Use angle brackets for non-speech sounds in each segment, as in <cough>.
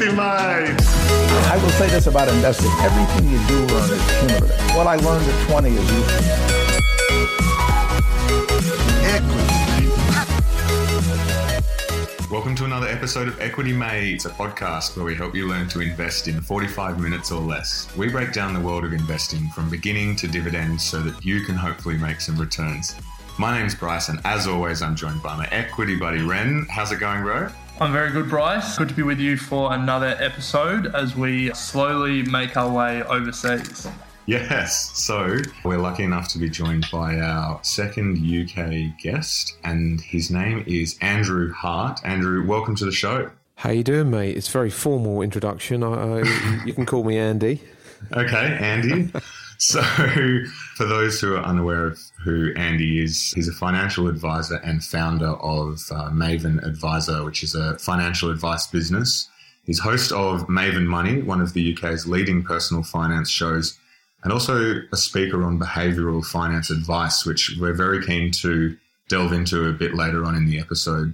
Equity Mates. I will say this about investing. Everything you do learn is cumulative. What I learned at 20 is useful. Welcome to another episode of Equity Mates, a podcast where we help you learn to invest in 45 minutes or less. We break down the world of investing from beginning to dividends so that you can hopefully make some returns. My name's Bryce, and as always, I'm joined by my equity buddy Ren. How's it going, bro? I'm very good, Bryce. Good to be with you for another episode as we slowly make our way overseas. Yes, so we're lucky enough to be joined by our second UK guest, and his name is Andrew Hart. Andrew, welcome to the show. How you doing, mate? It's a very formal introduction. I, I, you can call me Andy. Okay, Andy. So, <laughs> for those who are unaware of who Andy is, he's a financial advisor and founder of uh, Maven Advisor, which is a financial advice business. He's host of Maven Money, one of the UK's leading personal finance shows, and also a speaker on behavioral finance advice, which we're very keen to delve into a bit later on in the episode.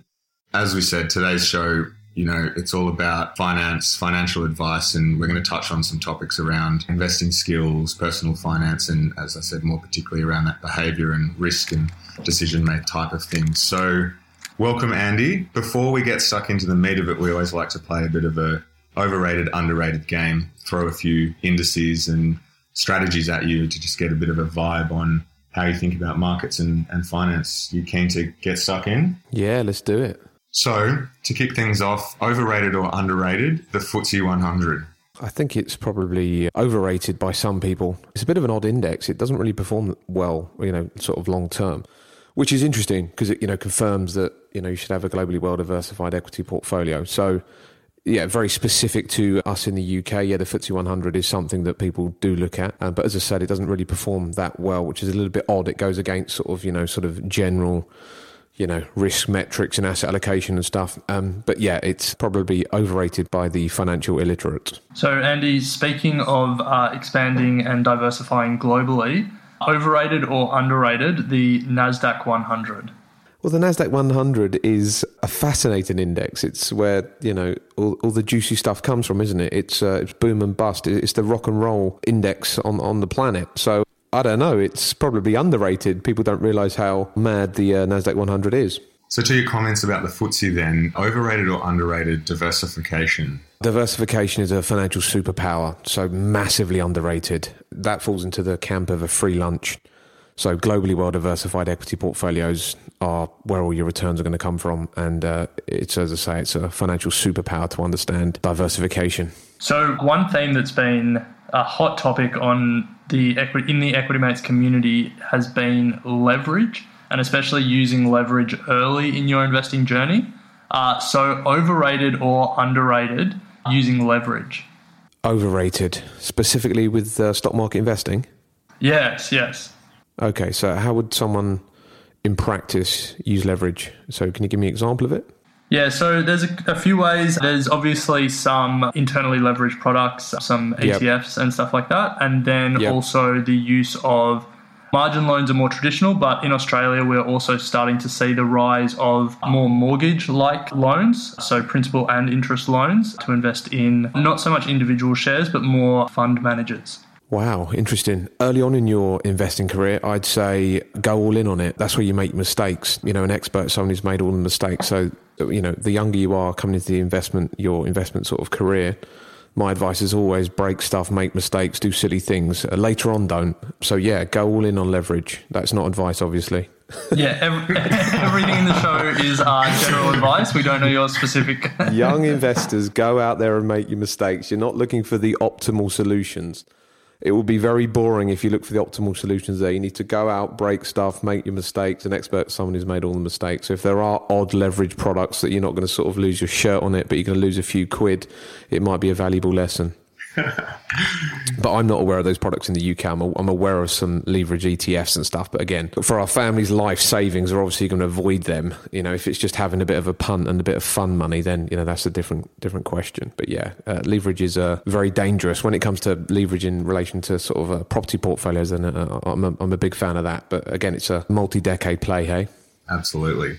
As we said, today's show, you know, it's all about finance, financial advice, and we're going to touch on some topics around investing skills, personal finance, and as I said, more particularly around that behavior and risk and decision make type of things. So, welcome, Andy. Before we get stuck into the meat of it, we always like to play a bit of a overrated, underrated game, throw a few indices and strategies at you to just get a bit of a vibe on how you think about markets and, and finance. You keen to get stuck in? Yeah, let's do it. So, to kick things off, overrated or underrated, the FTSE 100. I think it's probably overrated by some people. It's a bit of an odd index. It doesn't really perform well, you know, sort of long term, which is interesting because it, you know, confirms that, you know, you should have a globally well diversified equity portfolio. So, yeah, very specific to us in the UK. Yeah, the FTSE 100 is something that people do look at. Uh, but as I said, it doesn't really perform that well, which is a little bit odd. It goes against sort of, you know, sort of general, you know, risk metrics and asset allocation and stuff. Um, but yeah, it's probably overrated by the financial illiterate. So, Andy, speaking of uh, expanding and diversifying globally, overrated or underrated, the NASDAQ 100? Well, the Nasdaq 100 is a fascinating index. It's where you know all, all the juicy stuff comes from, isn't it? It's uh, it's boom and bust. It's the rock and roll index on on the planet. So I don't know. It's probably underrated. People don't realize how mad the uh, Nasdaq 100 is. So, to your comments about the FTSE, then, overrated or underrated diversification? Diversification is a financial superpower, so massively underrated. That falls into the camp of a free lunch. So globally well diversified equity portfolios are where all your returns are going to come from, and uh, it's as I say, it's a financial superpower to understand diversification. So one theme that's been a hot topic on the equity in the equity mates community has been leverage, and especially using leverage early in your investing journey. Uh, so overrated or underrated using leverage? Overrated, specifically with uh, stock market investing. Yes, yes. Okay, so how would someone in practice use leverage? So, can you give me an example of it? Yeah, so there's a, a few ways. There's obviously some internally leveraged products, some ETFs Yep. and stuff like that, and then Yep. also the use of Margin loans are more traditional, but in Australia, we're also starting to see the rise of more mortgage like loans, so principal and interest loans to invest in not so much individual shares, but more fund managers. Wow, interesting. Early on in your investing career, I'd say go all in on it. That's where you make mistakes. You know, an expert, someone who's made all the mistakes. So, you know, the younger you are coming into the investment, your investment sort of career, my advice is always break stuff, make mistakes, do silly things. Uh, later on, don't. So, yeah, go all in on leverage. That's not advice, obviously. <laughs> yeah, every, <laughs> everything in the show is uh, general advice. We don't know your specific. <laughs> Young investors, go out there and make your mistakes. You're not looking for the optimal solutions it will be very boring if you look for the optimal solutions there. You need to go out, break stuff, make your mistakes. An expert, someone who's made all the mistakes. So if there are odd leverage products that you're not going to sort of lose your shirt on it, but you're going to lose a few quid, it might be a valuable lesson. But I'm not aware of those products in the UK. I'm, I'm, aware of some leverage ETFs and stuff. But again, for our family's life savings, we're obviously going to avoid them. You know, if it's just having a bit of a punt and a bit of fun money, then you know that's a different different question. But yeah, uh, leverage is uh, very dangerous when it comes to leverage in relation to sort of uh, property portfolios. And uh, I'm, a, I'm a big fan of that. But again, it's a multi-decade play. Hey, absolutely.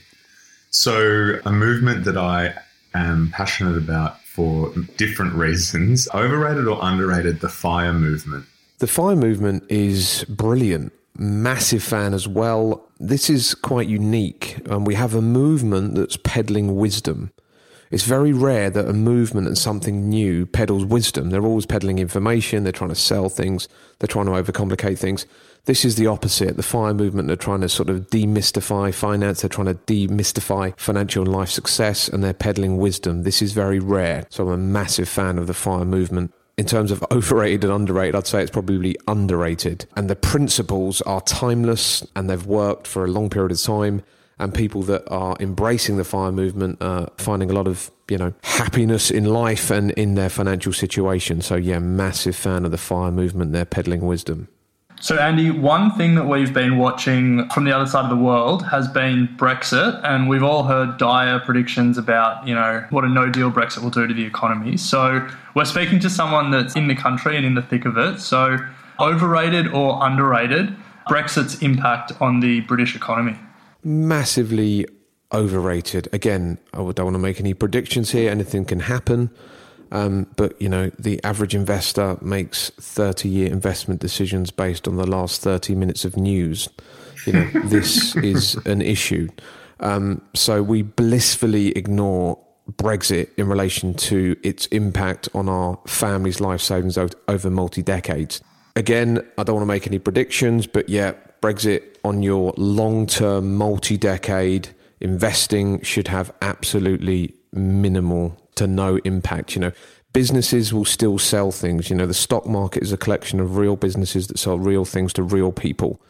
So a movement that I am passionate about for different reasons. Overrated or underrated, the FIRE movement? The FIRE movement is brilliant. Massive fan as well. This is quite unique. And we have a movement that's peddling wisdom. It's very rare that a movement and something new peddles wisdom. They're always peddling information, they're trying to sell things, they're trying to overcomplicate things. This is the opposite. The FIRE movement are trying to sort of demystify finance, they're trying to demystify financial and life success, and they're peddling wisdom. This is very rare. So I'm a massive fan of the FIRE movement. In terms of <laughs> overrated and underrated, I'd say it's probably underrated. And the principles are timeless and they've worked for a long period of time and people that are embracing the fire movement are finding a lot of you know happiness in life and in their financial situation so yeah massive fan of the fire movement they're peddling wisdom so, Andy, one thing that we've been watching from the other side of the world has been Brexit, and we've all heard dire predictions about, you know, what a no deal Brexit will do to the economy. So, we're speaking to someone that's in the country and in the thick of it. So, overrated or underrated, Brexit's impact on the British economy? massively overrated. Again, I don't want to make any predictions here. Anything can happen. Um, but you know, the average investor makes thirty-year investment decisions based on the last thirty minutes of news. You know, <laughs> this is an issue. Um, so we blissfully ignore Brexit in relation to its impact on our families' life savings over multi decades. Again, I don't want to make any predictions, but yeah, Brexit on your long term, multi decade investing should have absolutely minimal to no impact. You know, businesses will still sell things. You know, the stock market is a collection of real businesses that sell real things to real people.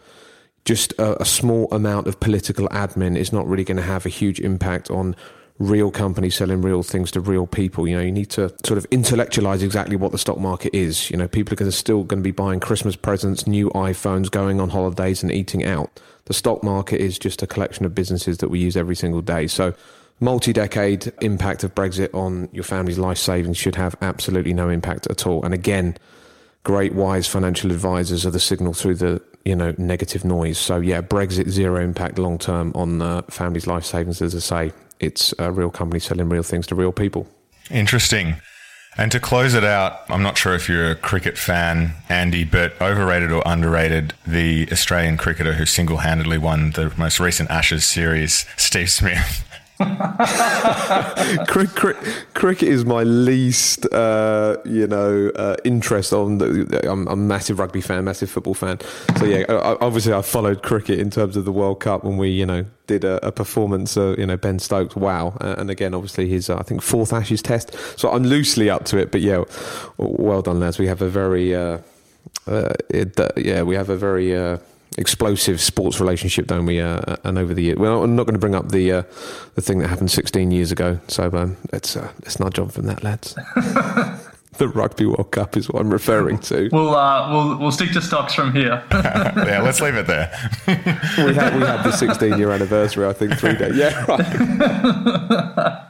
Just a, a small amount of political admin is not really going to have a huge impact on real companies selling real things to real people. You know, you need to sort of intellectualize exactly what the stock market is. You know, people are still going to be buying Christmas presents, new iPhones, going on holidays and eating out. The stock market is just a collection of businesses that we use every single day. So multi-decade impact of Brexit on your family's life savings should have absolutely no impact at all. And again, great wise financial advisors are the signal through the you know negative noise. So yeah, Brexit zero impact long term on uh, families' life savings. As I say, it's a real company selling real things to real people. Interesting. And to close it out, I'm not sure if you're a cricket fan, Andy, but overrated or underrated, the Australian cricketer who single handedly won the most recent Ashes series, Steve Smith. <laughs> cricket is my least, uh, you know, uh, interest on. The, I'm, a massive rugby fan, massive football fan. So yeah, obviously I followed cricket in terms of the World Cup when we, you know, did a, a performance. Uh, you know, Ben Stokes, wow, and again, obviously his, uh, I think, fourth Ashes Test. So I'm loosely up to it. But yeah, well done, lads. We have a very, uh, uh, it, yeah, we have a very explosive sports relationship, don't we? Uh, and over the year, well, I'm not going to bring up the uh, the thing that happened 16 years ago. So um, let's uh, let's nudge on from that, lads. <laughs> the Rugby World Cup is what I'm referring to. We'll uh, we'll we'll stick to stocks from here. <laughs> yeah, let's leave it there. <laughs> we had we had the 16 year anniversary, I think, three days. Yeah, right.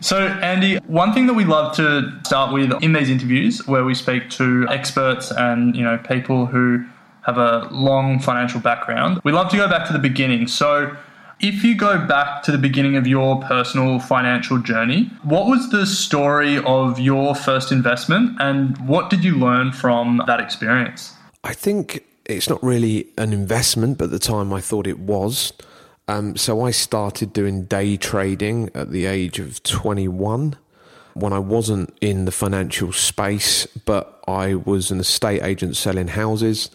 So, Andy, one thing that we love to start with in these interviews, where we speak to experts and you know people who have a long financial background. We love to go back to the beginning. So, if you go back to the beginning of your personal financial journey, what was the story of your first investment and what did you learn from that experience? I think it's not really an investment, but at the time I thought it was. Um, so I started doing day trading at the age of 21 when I wasn't in the financial space, but I was an estate agent selling houses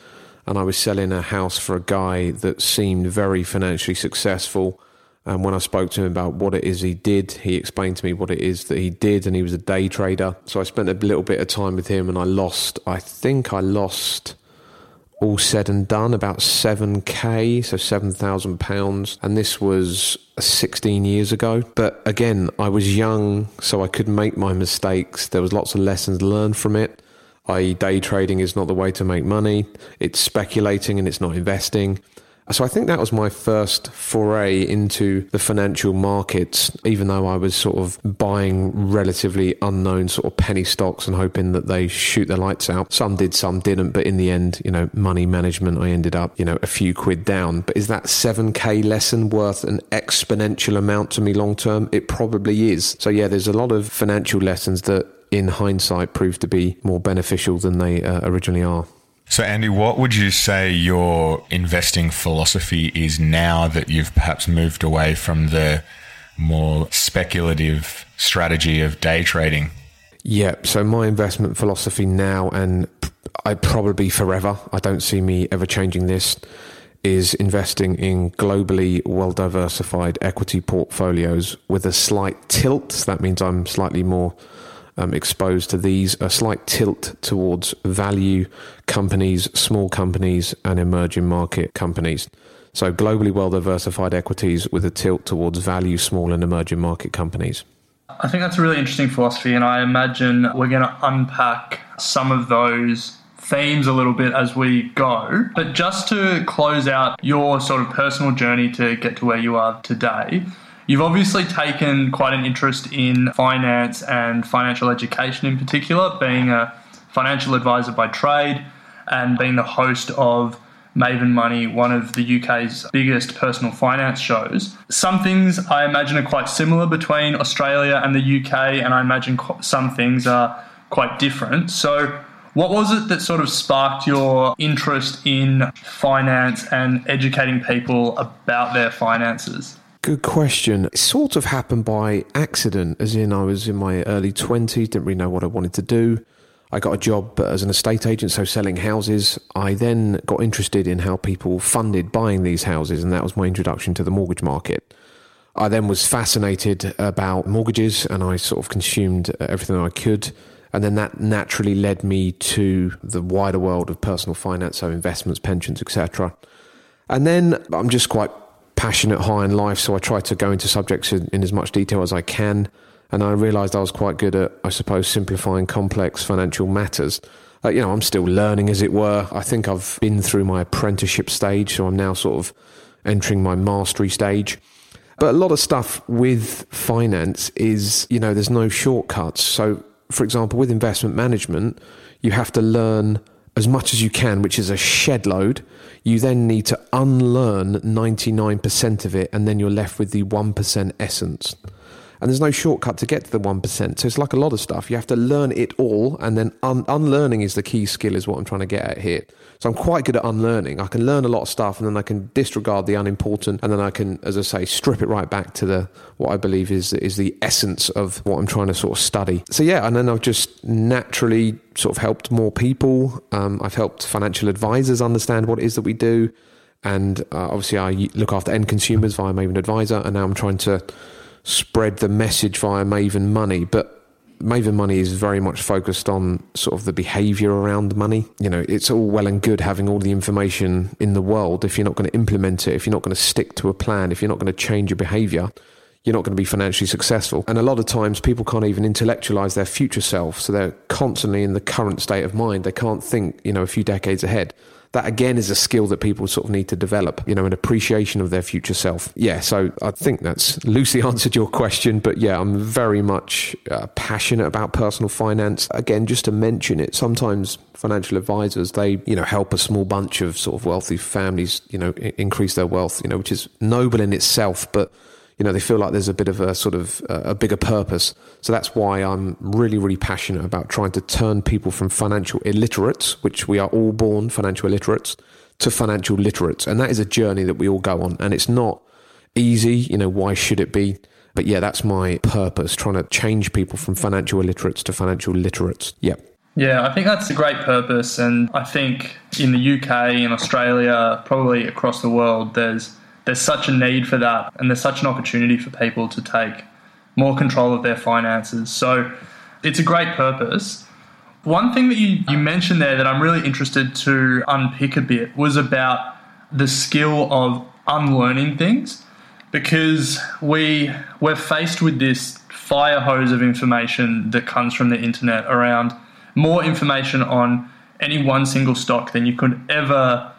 and I was selling a house for a guy that seemed very financially successful. And when I spoke to him about what it is he did, he explained to me what it is that he did, and he was a day trader. So I spent a little bit of time with him, and I lost, I think I lost all said and done, about 7k, so £7,000. And this was 16 years ago. But again, I was young, so I could make my mistakes. There was lots of lessons learned from it. I.e., day trading is not the way to make money. It's speculating and it's not investing. So I think that was my first foray into the financial markets, even though I was sort of buying relatively unknown sort of penny stocks and hoping that they shoot their lights out. Some did, some didn't, but in the end, you know, money management, I ended up, you know, a few quid down. But is that 7K lesson worth an exponential amount to me long term? It probably is. So yeah, there's a lot of financial lessons that in hindsight prove to be more beneficial than they uh, originally are. So, Andy, what would you say your investing philosophy is now that you've perhaps moved away from the more speculative strategy of day trading? Yeah, so my investment philosophy now, and I probably forever, I don't see me ever changing this, is investing in globally well diversified equity portfolios with a slight tilt. That means I'm slightly more um, exposed to these, a slight tilt towards value companies, small companies, and emerging market companies. So, globally well diversified equities with a tilt towards value, small, and emerging market companies. I think that's a really interesting philosophy, and I imagine we're going to unpack some of those themes a little bit as we go. But just to close out your sort of personal journey to get to where you are today, You've obviously taken quite an interest in finance and financial education in particular, being a financial advisor by trade and being the host of Maven Money, one of the UK's biggest personal finance shows. Some things I imagine are quite similar between Australia and the UK, and I imagine some things are quite different. So, what was it that sort of sparked your interest in finance and educating people about their finances? Good question. It sort of happened by accident, as in I was in my early 20s, didn't really know what I wanted to do. I got a job as an estate agent, so selling houses. I then got interested in how people funded buying these houses, and that was my introduction to the mortgage market. I then was fascinated about mortgages, and I sort of consumed everything I could. And then that naturally led me to the wider world of personal finance, so investments, pensions, etc. And then I'm just quite passionate high in life, so I try to go into subjects in, in as much detail as I can. And I realised I was quite good at, I suppose, simplifying complex financial matters. Uh, you know, I'm still learning, as it were. I think I've been through my apprenticeship stage, so I'm now sort of entering my mastery stage. But a lot of stuff with finance is, you know, there's no shortcuts. So, for example, with investment management, you have to learn as much as you can, which is a shed load. You then need to unlearn 99% of it, and then you're left with the 1% essence. And there's no shortcut to get to the 1%. So it's like a lot of stuff. You have to learn it all, and then un- unlearning is the key skill, is what I'm trying to get at here. So I'm quite good at unlearning. I can learn a lot of stuff, and then I can disregard the unimportant, and then I can, as I say, strip it right back to the what I believe is is the essence of what I'm trying to sort of study. So yeah, and then I've just naturally sort of helped more people. Um, I've helped financial advisors understand what it is that we do. And uh, obviously, I look after end consumers via Maven Advisor, and now I'm trying to spread the message via Maven Money. But Maven Money is very much focused on sort of the behavior around money. You know, it's all well and good having all the information in the world. If you're not going to implement it, if you're not going to stick to a plan, if you're not going to change your behavior, you're not going to be financially successful. And a lot of times people can't even intellectualize their future self. So they're constantly in the current state of mind. They can't think, you know, a few decades ahead. That again is a skill that people sort of need to develop, you know, an appreciation of their future self. Yeah, so I think that's loosely <laughs> answered your question, but yeah, I'm very much uh, passionate about personal finance. Again, just to mention it, sometimes financial advisors they you know help a small bunch of sort of wealthy families you know increase their wealth you know which is noble in itself but you know they feel like there's a bit of a sort of uh, a bigger purpose. So that's why i'm really really passionate about trying to turn people from financial illiterates which we are all born financial illiterates to financial literates. And that is a journey that we all go on. And it's not easy you know why should it be? But yeah that's my purpose trying to change people from financial illiterates to financial literates. Yeah. Yeah, I think that's a great purpose. And I think in the UK, in Australia, probably across the world, there's there's such a need for that and there's such an opportunity for people to take more control of their finances. So it's a great purpose. One thing that you, you mentioned there that I'm really interested to unpick a bit was about the skill of unlearning things because we we're faced with this fire hose of information that comes from the internet around more information on any one single stock than you could ever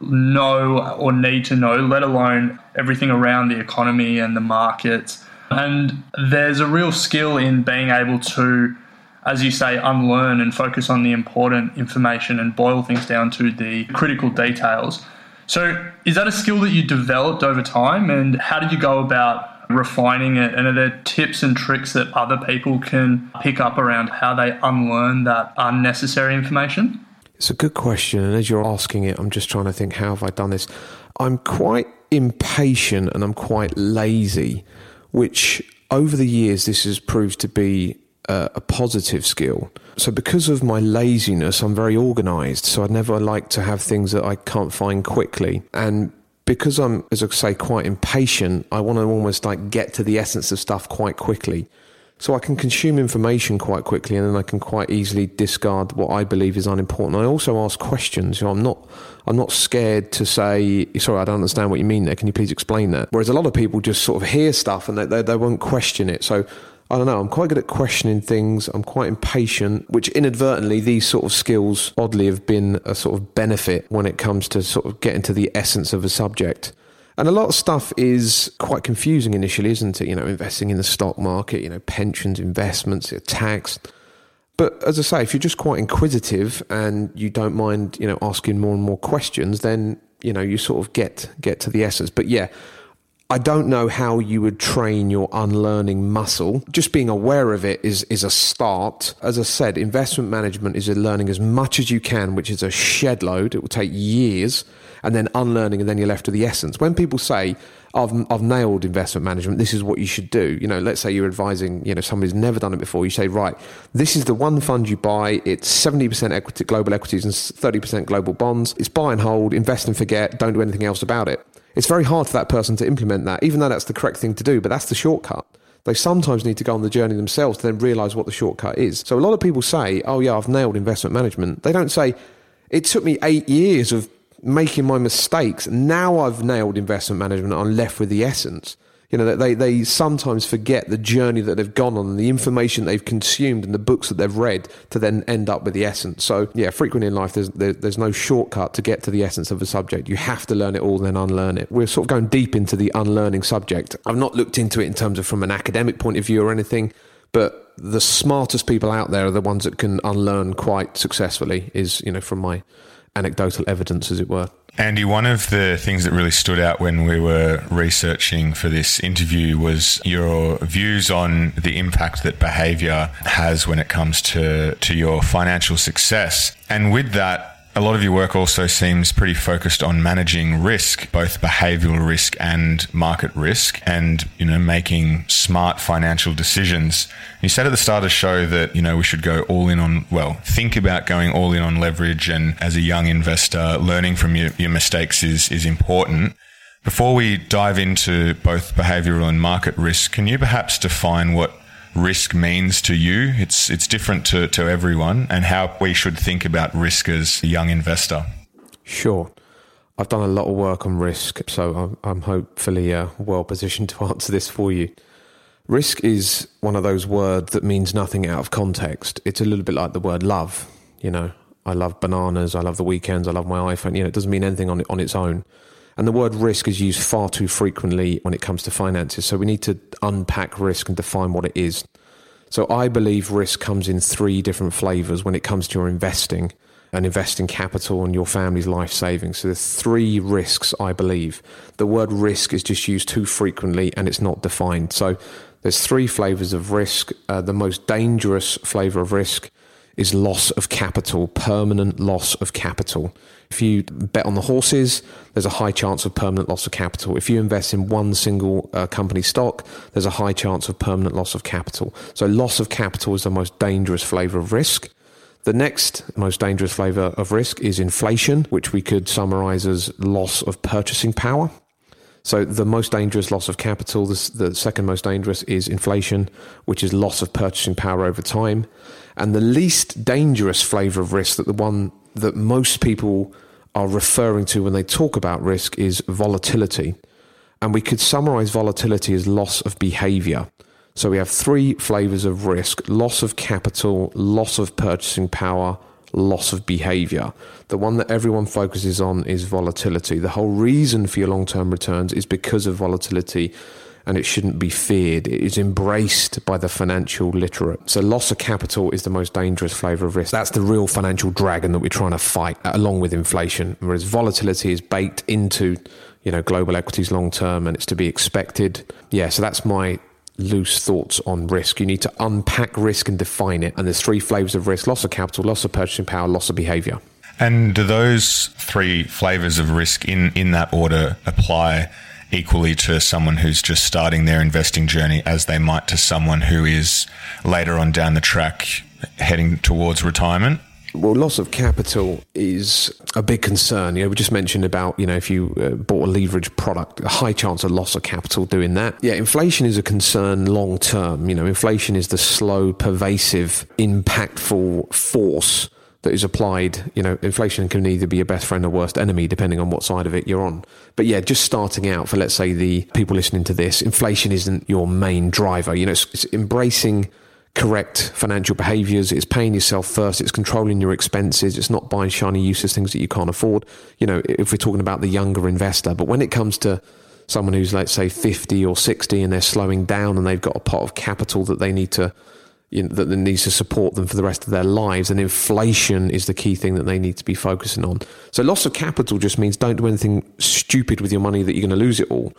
know or need to know, let alone everything around the economy and the markets. And there's a real skill in being able to, as you say, unlearn and focus on the important information and boil things down to the critical details. So, is that a skill that you developed over time? And how did you go about refining it? And are there tips and tricks that other people can pick up around how they unlearn that unnecessary information? It's a good question. And as you're asking it, I'm just trying to think, how have I done this? I'm quite impatient and I'm quite lazy, which over the years, this has proved to be a, a positive skill. So, because of my laziness, I'm very organized. So, I'd never like to have things that I can't find quickly. And because I'm, as I say, quite impatient, I want to almost like get to the essence of stuff quite quickly. So I can consume information quite quickly and then I can quite easily discard what I believe is unimportant. I also ask questions. You know, I'm not I'm not scared to say, sorry, I don't understand what you mean there. Can you please explain that? Whereas a lot of people just sort of hear stuff and they, they, they won't question it. So I don't know. I'm quite good at questioning things. I'm quite impatient, which inadvertently, these sort of skills oddly have been a sort of benefit when it comes to sort of getting to the essence of a subject. And a lot of stuff is quite confusing initially, isn't it? You know, investing in the stock market, you know, pensions, investments, tax. But as I say, if you're just quite inquisitive and you don't mind, you know, asking more and more questions, then you know you sort of get get to the essence. But yeah, I don't know how you would train your unlearning muscle. Just being aware of it is, is a start. As I said, investment management is learning as much as you can, which is a shed load. It will take years. And then unlearning, and then you're left with the essence. When people say, I've, I've nailed investment management, this is what you should do. You know, let's say you're advising, you know, somebody who's never done it before. You say, right, this is the one fund you buy. It's 70% equity, global equities and 30% global bonds. It's buy and hold, invest and forget, don't do anything else about it. It's very hard for that person to implement that, even though that's the correct thing to do, but that's the shortcut. They sometimes need to go on the journey themselves to then realize what the shortcut is. So a lot of people say, oh, yeah, I've nailed investment management. They don't say, it took me eight years of making my mistakes. Now I've nailed investment management. I'm left with the essence. You know, they, they sometimes forget the journey that they've gone on the information they've consumed and the books that they've read to then end up with the essence. So, yeah, frequently in life, there's, there, there's no shortcut to get to the essence of a subject. You have to learn it all, then unlearn it. We're sort of going deep into the unlearning subject. I've not looked into it in terms of from an academic point of view or anything, but the smartest people out there are the ones that can unlearn quite successfully, is, you know, from my anecdotal evidence, as it were. Andy, one of the things that really stood out when we were researching for this interview was your views on the impact that behavior has when it comes to, to your financial success. And with that, a lot of your work also seems pretty focused on managing risk, both behavioral risk and market risk, and you know making smart financial decisions. You said at the start of the show that you know we should go all in on well, think about going all in on leverage, and as a young investor, learning from your, your mistakes is is important. Before we dive into both behavioral and market risk, can you perhaps define what risk means to you. It's it's different to, to everyone, and how we should think about risk as a young investor. Sure. I've done a lot of work on risk, so I'm, I'm hopefully uh, well positioned to <laughs> answer this for you. Risk is one of those words that means nothing out of context. It's a little bit like the word love. You know, I love bananas, I love the weekends, I love my iPhone. You know, it doesn't mean anything on, on its own. And the word risk is used far too frequently when it comes to finances. So we need to unpack risk and define what it is. So I believe risk comes in three different flavors when it comes to your investing and investing capital and your family's life savings. So there's three risks, I believe. The word risk is just used too frequently and it's not defined. So there's three flavors of risk. Uh, the most dangerous flavor of risk is loss of capital, permanent loss of capital. If you bet on the horses, there's a high chance of permanent loss of capital. If you invest in one single uh, company stock, there's a high chance of permanent loss of capital. So, loss of capital is the most dangerous flavor of risk. The next most dangerous flavor of risk is inflation, which we could summarize as loss of purchasing power. So the most dangerous loss of capital, the, the, second most dangerous is inflation, which is loss of purchasing power over time. And the least dangerous flavor of risk, that the one that most people are referring to when they talk about risk, is volatility. And we could summarize volatility as loss of behavior. So we have three flavors of risk loss of capital, loss of purchasing power, loss of behavior. The one that everyone focuses on is volatility. The whole reason for your long term returns is because of volatility and it shouldn't be feared. It is embraced by the financial literate. So, loss of capital is the most dangerous flavor of risk. That's the real financial dragon that we're trying to fight, uh, along with inflation. Whereas volatility is baked into, you know, global equities long term, and it's to be expected. Yeah, so that's my loose thoughts on risk. You need to unpack risk and define it. And there's three flavors of risk loss of capital, loss of purchasing power, loss of behavior. And do those three flavors of risk in, in that order apply equally to someone who's just starting their investing journey as they might to someone who is later on down the track heading towards retirement? Well, loss of capital is a big concern. You know, we just mentioned about, you know, if you uh, bought a leverage product, a high chance of loss of capital doing that. Yeah, inflation is a concern long term. You know, inflation is the slow, pervasive, impactful force that is applied. You know, inflation can either be your best friend or worst enemy, depending on what side of it you're on. But yeah, just starting out for, let's say, the people listening to this, inflation isn't your main driver. You know, it's, it's embracing correct financial behaviors. It's paying yourself first. It's controlling your expenses. It's not buying shiny, useless things that you can't afford. You know, if we're talking about the younger investor, but when it comes to someone who's, let's say, 50 or 60 and they're slowing down and they've got a pot of capital that they need to, you know, that needs to support them for the rest of their lives, and inflation is the key thing that they need to be focusing on. So, loss of capital just means don't do anything stupid with your money that you're going to lose it all.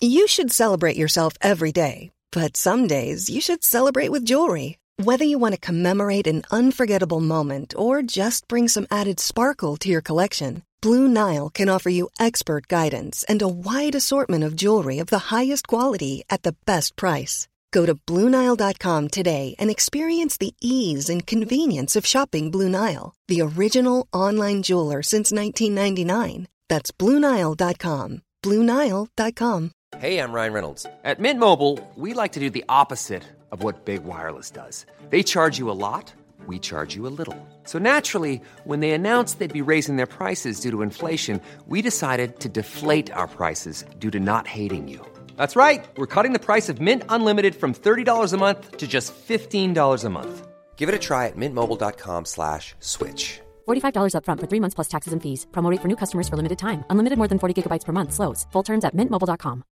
You should celebrate yourself every day but some days you should celebrate with jewelry. Whether you want to commemorate an unforgettable moment or just bring some added sparkle to your collection, Blue Nile can offer you expert guidance and a wide assortment of jewelry of the highest quality at the best price. Go to BlueNile.com today and experience the ease and convenience of shopping Blue Nile, the original online jeweler since 1999. That's BlueNile.com. BlueNile.com. Hey, I'm Ryan Reynolds. At Mint Mobile, we like to do the opposite of what Big Wireless does. They charge you a lot, we charge you a little. So naturally, when they announced they'd be raising their prices due to inflation, we decided to deflate our prices due to not hating you. That's right. We're cutting the price of Mint Unlimited from $30 a month to just $15 a month. Give it a try at mintmobile.com slash switch. $45 upfront for three months plus taxes and fees. Promo rate for new customers for limited time. Unlimited more than 40 gigabytes per month. Slows. Full terms at mintmobile.com.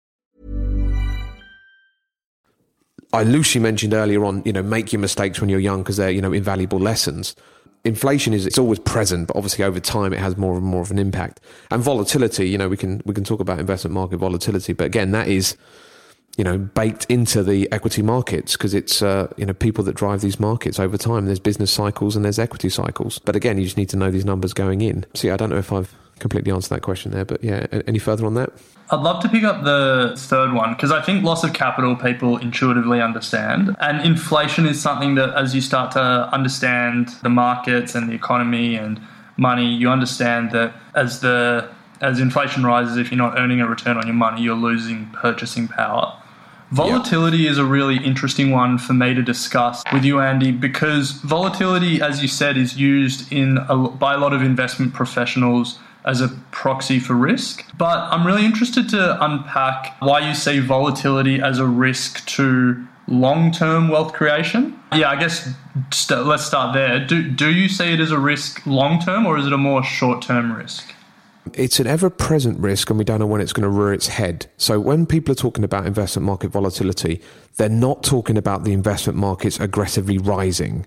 I loosely mentioned earlier on, you know, make your mistakes when you're young because they're, you know, invaluable lessons. Inflation is it's always present, but obviously over time it has more and more of an impact. And volatility, you know, we can we can talk about investment market volatility, but again, that is you know baked into the equity markets because it's uh, you know people that drive these markets over time. There's business cycles and there's equity cycles. But again, you just need to know these numbers going in. See, I don't know if I've completely answer that question there, but yeah, any further on that? I'd love to pick up the third one because I think loss of capital people intuitively understand. And inflation is something that, as you start to understand the markets and the economy and money, you understand that as the as inflation rises, if you're not earning a return on your money, you're losing purchasing power. Volatility yep. is a really interesting one for me to discuss with you, Andy, because volatility, as you said, is used in a, by a lot of investment professionals as a proxy for risk. But I'm really interested to unpack why you see volatility as a risk to long term wealth creation. Yeah, I guess let let's start there. Do, do you see it as a risk long term or is it a more short term risk? It's an ever present risk, and we don't know when it's going to rear its head. So, when people are talking about investment market volatility, they're not talking about the investment markets aggressively rising.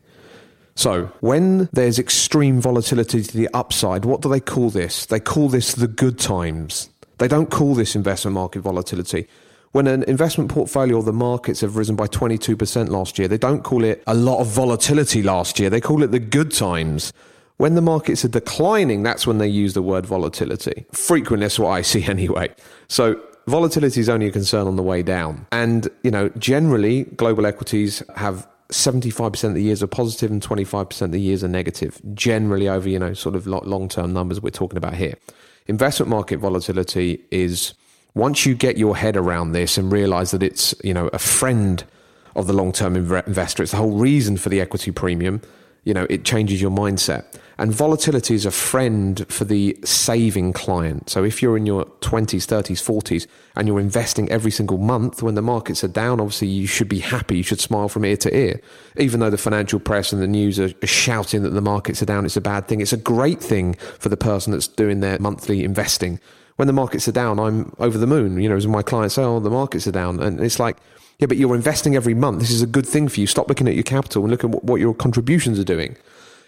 So, when there's extreme volatility to the upside, what do they call this? They call this the good times. They don't call this investment market volatility. When an investment portfolio or the markets have risen by 22% last year, they don't call it a lot of volatility last year. They call it the good times. When the markets are declining, that's when they use the word volatility. Frequently, that's what I see <laughs> anyway. So volatility is only a concern on the way down. And, you know, generally, global equities have 75% of the years are positive and 25% of the years are negative, generally over, you know, sort of long term numbers we're talking about here. Investment market volatility is once you get your head around this and realize that it's, you know, a friend of the long term investor, it's the whole reason for the equity premium, you know, it changes your mindset. And volatility is a friend for the saving client. So if you're in your 20s, 30s, 40s, and you're investing every single month when the markets are down, obviously you should be happy. You should smile from ear to ear. Even though the financial press and the news are shouting that the markets are down, it's a bad thing. It's a great thing for the person that's doing their monthly investing. When the markets are down, I'm over the moon. You know, as my clients say, oh, the markets are down. And it's like, yeah, but you're investing every month. This is a good thing for you. Stop looking at your capital and look at what your contributions are doing.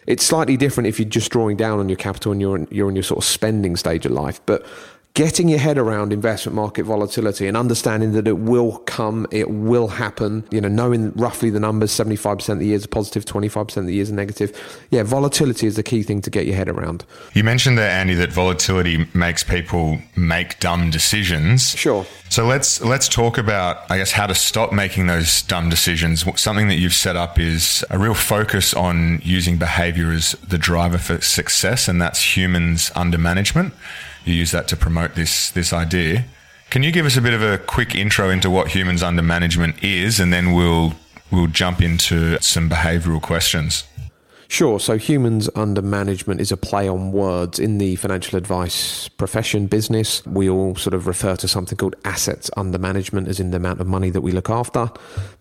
It's slightly different if you're just drawing down on your capital and you're in, you're in your sort of spending stage of life. But getting your head around investment market volatility and understanding that it will come, it will happen, you know, knowing roughly the numbers 75% of the years are positive, 25% of the years are negative. Yeah, volatility is the key thing to get your head around. You mentioned there, Andy, that volatility makes people make dumb decisions. Sure. So let's let's talk about I guess how to stop making those dumb decisions. Something that you've set up is a real focus on using behavior as the driver for success and that's humans under management you use that to promote this this idea. Can you give us a bit of a quick intro into what humans under management is, and then we'll we'll jump into some behavioural questions. Sure. So, humans under management is a play on words. In the financial advice profession business, we all sort of refer to something called assets under management, as in the amount of money that we look after.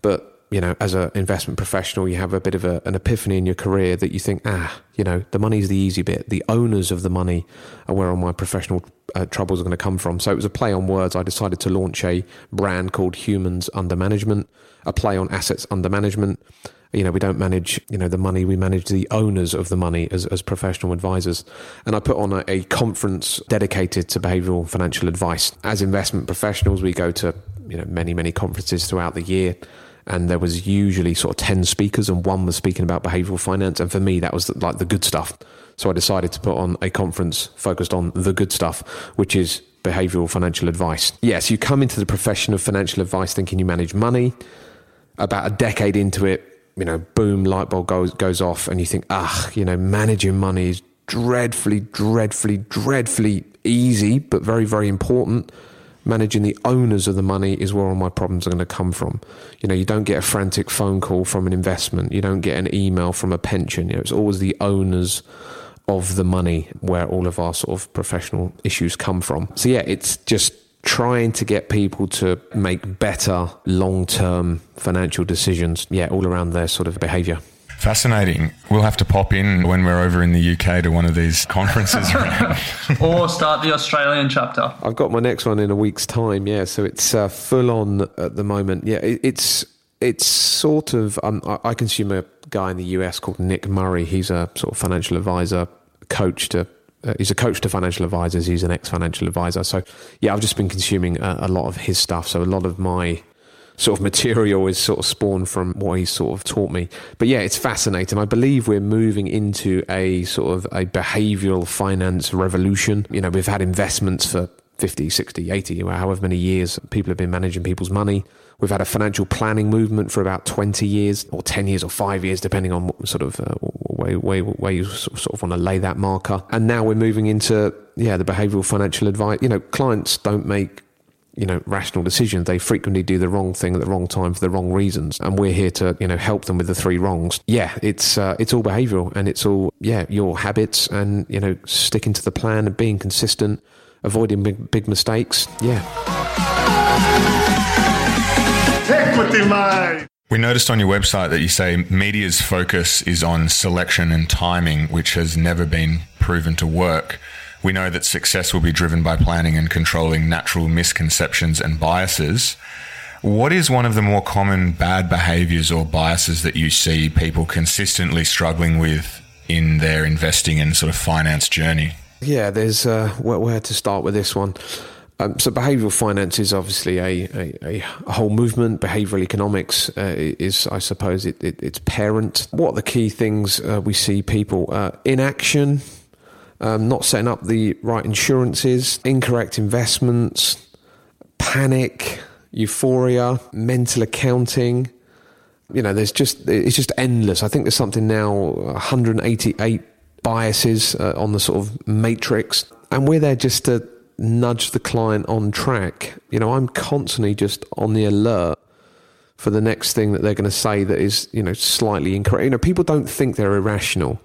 But you know, as an investment professional, you have a bit of a, an epiphany in your career that you think, ah, you know, the money's the easy bit. The owners of the money are where all my professional uh, troubles are going to come from. So it was a play on words. I decided to launch a brand called Humans Under Management, a play on assets under management. You know, we don't manage, you know, the money. We manage the owners of the money as, as professional advisors. And I put on a, a conference dedicated to behavioral financial advice. As investment professionals, we go to, you know, many, many conferences throughout the year and there was usually sort of 10 speakers and one was speaking about behavioral finance and for me that was like the good stuff. So i decided to put on a conference focused on the good stuff which is behavioral financial advice. Yes you come into the profession of financial advice thinking you manage money. About a decade into it you know boom light bulb goes goes off and you think ah you know managing money is dreadfully dreadfully dreadfully easy but very very important managing the owners of the money is where all my problems are going to come from. You know, you don't get a frantic phone call from an investment, you don't get an email from a pension. You know, it's always the owners of the money where all of our sort of professional issues come from. So yeah, it's just trying to get people to make better long-term financial decisions. Yeah, all around their sort of behavior. Fascinating. We'll have to pop in when we're over in the UK to one of these conferences. <laughs> <laughs> or start the Australian chapter. I've got my next one in a week's time. Yeah, so it's uh, full on at the moment. Yeah, it, it's it's sort of um, I consume a guy in the US called Nick Murray. He's a sort of financial advisor, coach to. Uh, he's a coach to financial advisors. He's an ex-financial advisor. So, yeah, I've just been consuming a, a lot of his stuff. So, a lot of my sort of material is sort of spawned from what he's sort of taught me. But yeah, it's fascinating. I believe we're moving into a sort of a behavioral finance revolution. You know, we've had investments for 50, 60, 80, however many years people have been managing people's money. We've had a financial planning movement for about 20 years or 10 years or five years, depending on what sort of uh, way, way, way you sort of want to lay that marker. And now we're moving into, yeah, the behavioral financial advice. You know, clients don't make you know rational decisions they frequently do the wrong thing at the wrong time for the wrong reasons and we're here to you know help them with the three wrongs yeah it's uh, it's all behavioral and it's all yeah your habits and you know sticking to the plan and being consistent avoiding big, big mistakes yeah Equity Mate. We noticed on your website that you say media's focus is on selection and timing, which has never been proven to work. We know that success will be driven by planning and controlling natural misconceptions and biases. What is one of the more common bad behaviors or biases that you see people consistently struggling with in their investing and sort of finance journey? Yeah, there's uh, where, to start with this one. Um, so, behavioural finance is obviously a, a, a whole movement. Behavioural economics uh, is, I suppose, it, it, its parent. What are the key things uh, we see people? Uh, inaction, um, not setting up the right insurances, incorrect investments, panic, euphoria, mental accounting. You know, there's just it's just endless. I think there's something now 188 biases uh, on the sort of matrix, and we're there just to nudge the client on track. You know, I'm constantly just on the alert for the next thing that they're going to say that is, you know, slightly incorrect. You know, people don't think they're irrational.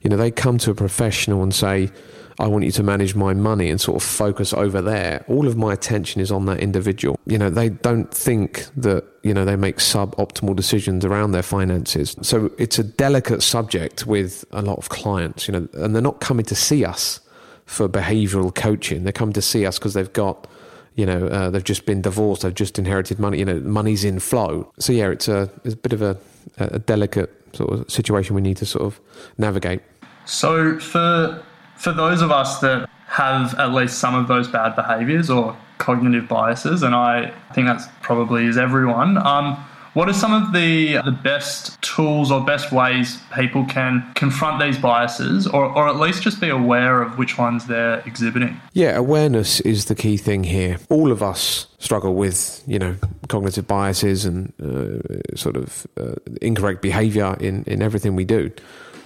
You know, they come to a professional and say, I want you to manage my money and sort of focus over there. All of my attention is on that individual. You know, they don't think that, you know, they make suboptimal decisions around their finances. So it's a delicate subject with a lot of clients, you know, and they're not coming to see us for behavioral coaching. They come to see us because they've got, you know, uh, they've just been divorced, they've just inherited money, you know, money's in flow. So yeah, it's a, it's a bit of a, a delicate sort of situation we need to sort of navigate. So for for those of us that have at least some of those bad behaviors or cognitive biases, and I think that's probably is everyone. Um, what are some of the the best tools or best ways people can confront these biases, or, or at least just be aware of which ones they're exhibiting? Yeah, awareness is the key thing here. All of us struggle with you know cognitive biases and uh, sort of uh, incorrect behaviour in in everything we do.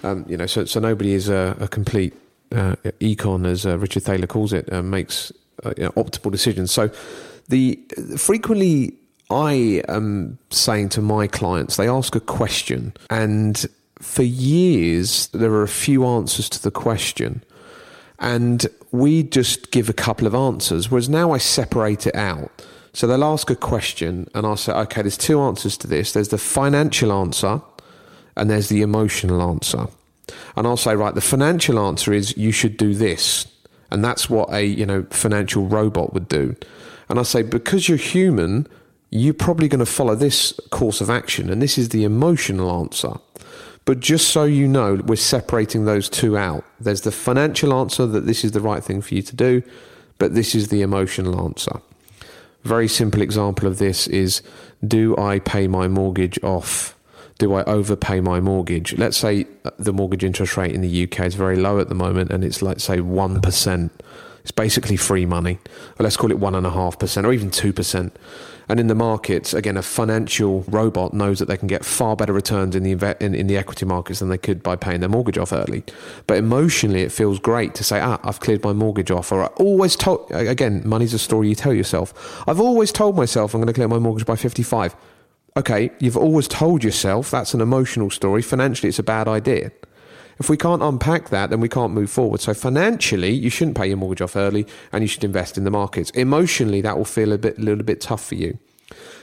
Um, you know, so so nobody is a, a complete uh, econ, as uh, Richard Thaler calls it, uh, makes uh, you know, optimal decisions. So the frequently I am saying to my clients, they ask a question, and for years there are a few answers to the question. And we just give a couple of answers, whereas now I separate it out. So they'll ask a question, and I'll say, okay, there's two answers to this there's the financial answer, and there's the emotional answer. And I'll say, right, the financial answer is you should do this. And that's what a you know financial robot would do. And I say, because you're human, you're probably going to follow this course of action, and this is the emotional answer. But just so you know, we're separating those two out. There's the financial answer that this is the right thing for you to do, but this is the emotional answer. Very simple example of this is do I pay my mortgage off? Do I overpay my mortgage? Let's say the mortgage interest rate in the UK is very low at the moment and it's like, say, 1%. It's basically free money. Or let's call it 1.5% or even 2%. And in the markets, again, a financial robot knows that they can get far better returns in the in, in, the equity markets than they could by paying their mortgage off early. But emotionally, it feels great to say, "Ah, I've cleared my mortgage off." Or I always told again, money's a story you tell yourself. I've always told myself I'm going to clear my mortgage by 55. Okay, you've always told yourself that's an emotional story. Financially, it's a bad idea. If we can't unpack that, then we can't move forward. So financially, you shouldn't pay your mortgage off early, and you should invest in the markets. Emotionally, that will feel a bit, a little bit tough for you.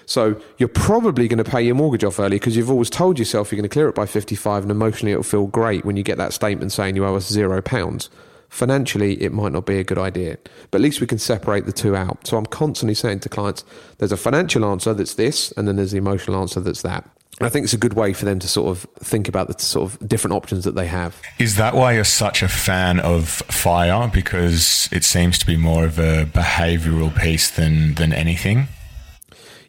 So you're probably going to pay your mortgage off early because you've always told yourself you're going to clear it by 55, and emotionally, it'll feel great when you get that statement saying you owe us zero pounds. Financially, it might not be a good idea, but at least we can separate the two out. So I'm constantly saying to clients, there's a financial answer that's this, and then there's the emotional answer that's that. And I think it's a good way for them to sort of think about the sort of different options that they have. Is that why you're such a fan of fire? Because it seems to be more of a behavioral piece than than anything.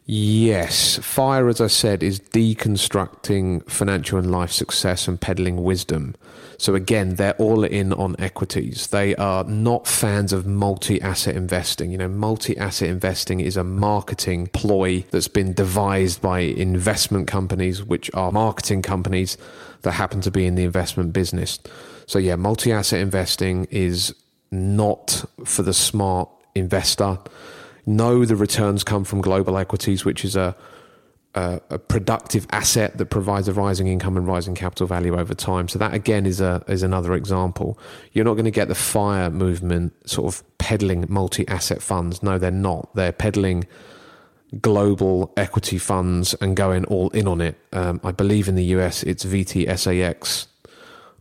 Yes, fire, as I said, is deconstructing financial and life success and peddling wisdom. So again, they're all in on equities. They are not fans of multi-asset investing. You know, multi-asset investing is a marketing ploy that's been devised by investment companies, which are marketing companies that happen to be in the investment business. So yeah, multi-asset investing is not for the smart investor know the returns come from global equities, which is a a, a, productive asset that provides a rising income and rising capital value over time. So that again is a is another example. You're not going to get the fire movement sort of peddling multi-asset funds. No, they're not. They're peddling global equity funds and going all in on it. Um, I believe in the US it's VTSAX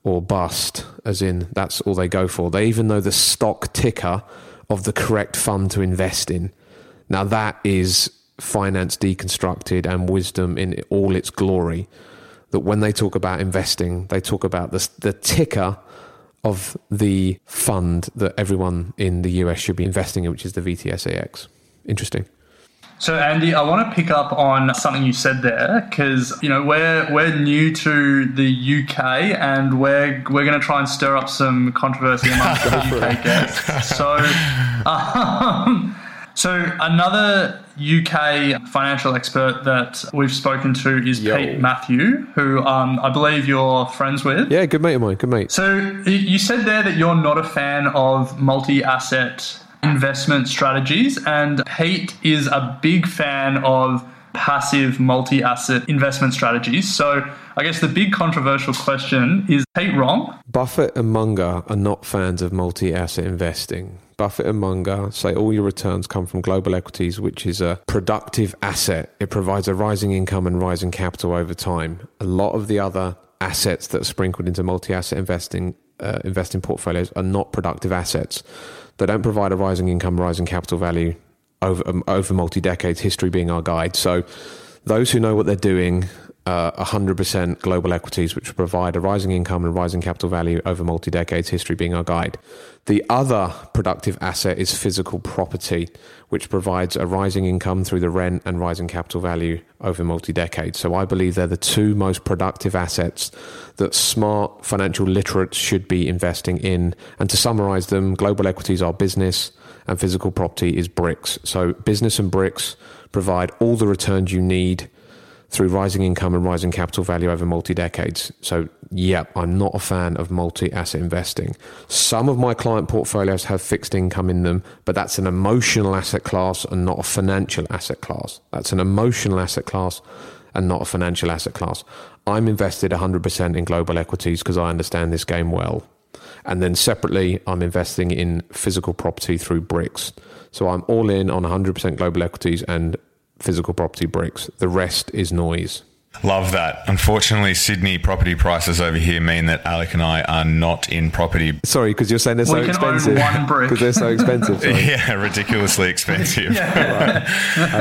or bust, as in that's all they go for. They even know the stock ticker of the correct fund to invest in. Now that is finance deconstructed and wisdom in all its glory. That when they talk about investing, they talk about the, the ticker of the fund that everyone in the US should be investing in, which is the VTSAX. Interesting. So, Andy, I want to pick up on something you said there because you know we're we're new to the UK and we're we're going to try and stir up some controversy amongst the UK <laughs> guests. So, <laughs> um, so another UK financial expert that we've spoken to is Yo. Pete Matthew, who um, I believe you're friends with. Yeah, good mate of mine. Good mate. So you said there that you're not a fan of multi-asset investment strategies, and Pete is a big fan of passive multi-asset investment strategies. So I guess the big controversial question is Pete wrong? Buffett and Munger are not fans of multi-asset investing. Buffett and Munger say all your returns come from global equities, which is a productive asset. It provides a rising income and rising capital over time. A lot of the other assets that are sprinkled into multi-asset investing uh, investing portfolios are not productive assets. They don't provide a rising income, rising capital value over um, over multi decades. History being our guide. So those who know what they're doing uh, 100% global equities, which provide a rising income and rising capital value over multi decades, history being our guide. The other productive asset is physical property, which provides a rising income through the rent and rising capital value over multi decades. So I believe they're the two most productive assets that smart financial literates should be investing in. And to summarize them, global equities are business and physical property is bricks. So business and bricks provide all the returns you need through rising income and rising capital value over multi decades. So, yeah, I'm not a fan of multi asset investing. Some of my client portfolios have fixed income in them, but that's an emotional asset class and not a financial asset class. That's an emotional asset class and not a financial asset class. I'm invested 100% in global equities because I understand this game well. And then separately, I'm investing in physical property through bricks. So I'm all in on 100% global equities and physical property bricks. The rest is noise. Love that. Unfortunately, Sydney property prices over here mean that Alec and I are not in property. Sorry, because you're saying they're so expensive. Because they're so expensive. Sorry. <laughs> yeah, ridiculously expensive. <laughs> right.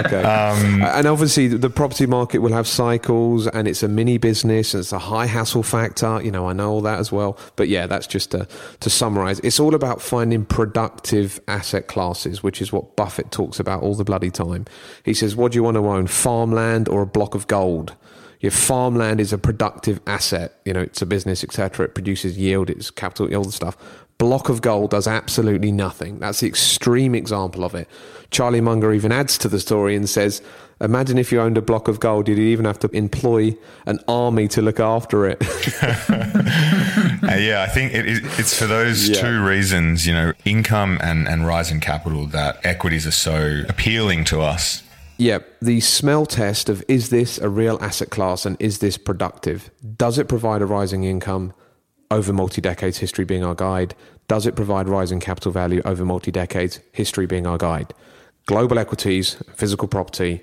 Okay. <laughs> Um, and obviously, the property market will have cycles, and it's a mini business, and it's a high hassle factor. You know, I know all that as well. But yeah, that's just to, to summarize. It's all about finding productive asset classes, which is what Buffett talks about all the bloody time. He says, "What do you want to own? Farmland or a block of gold?" Your farmland is a productive asset. You know, it's a business, etc. It produces yield, it's capital, all the stuff. Block of gold does absolutely nothing. That's the extreme example of it. Charlie Munger even adds to the story and says, Imagine if you owned a block of gold, you'd even have to employ an army to look after it. <laughs> uh, yeah, I think it, it, it's for those yeah. two reasons, you know, income and, and rising capital that equities are so appealing to us yeah, the smell test of is this a real asset class and is this productive? Does it provide a rising income over multi decades, history being our guide? Does it provide rising capital value over multi decades, history being our guide? Global equities, physical property,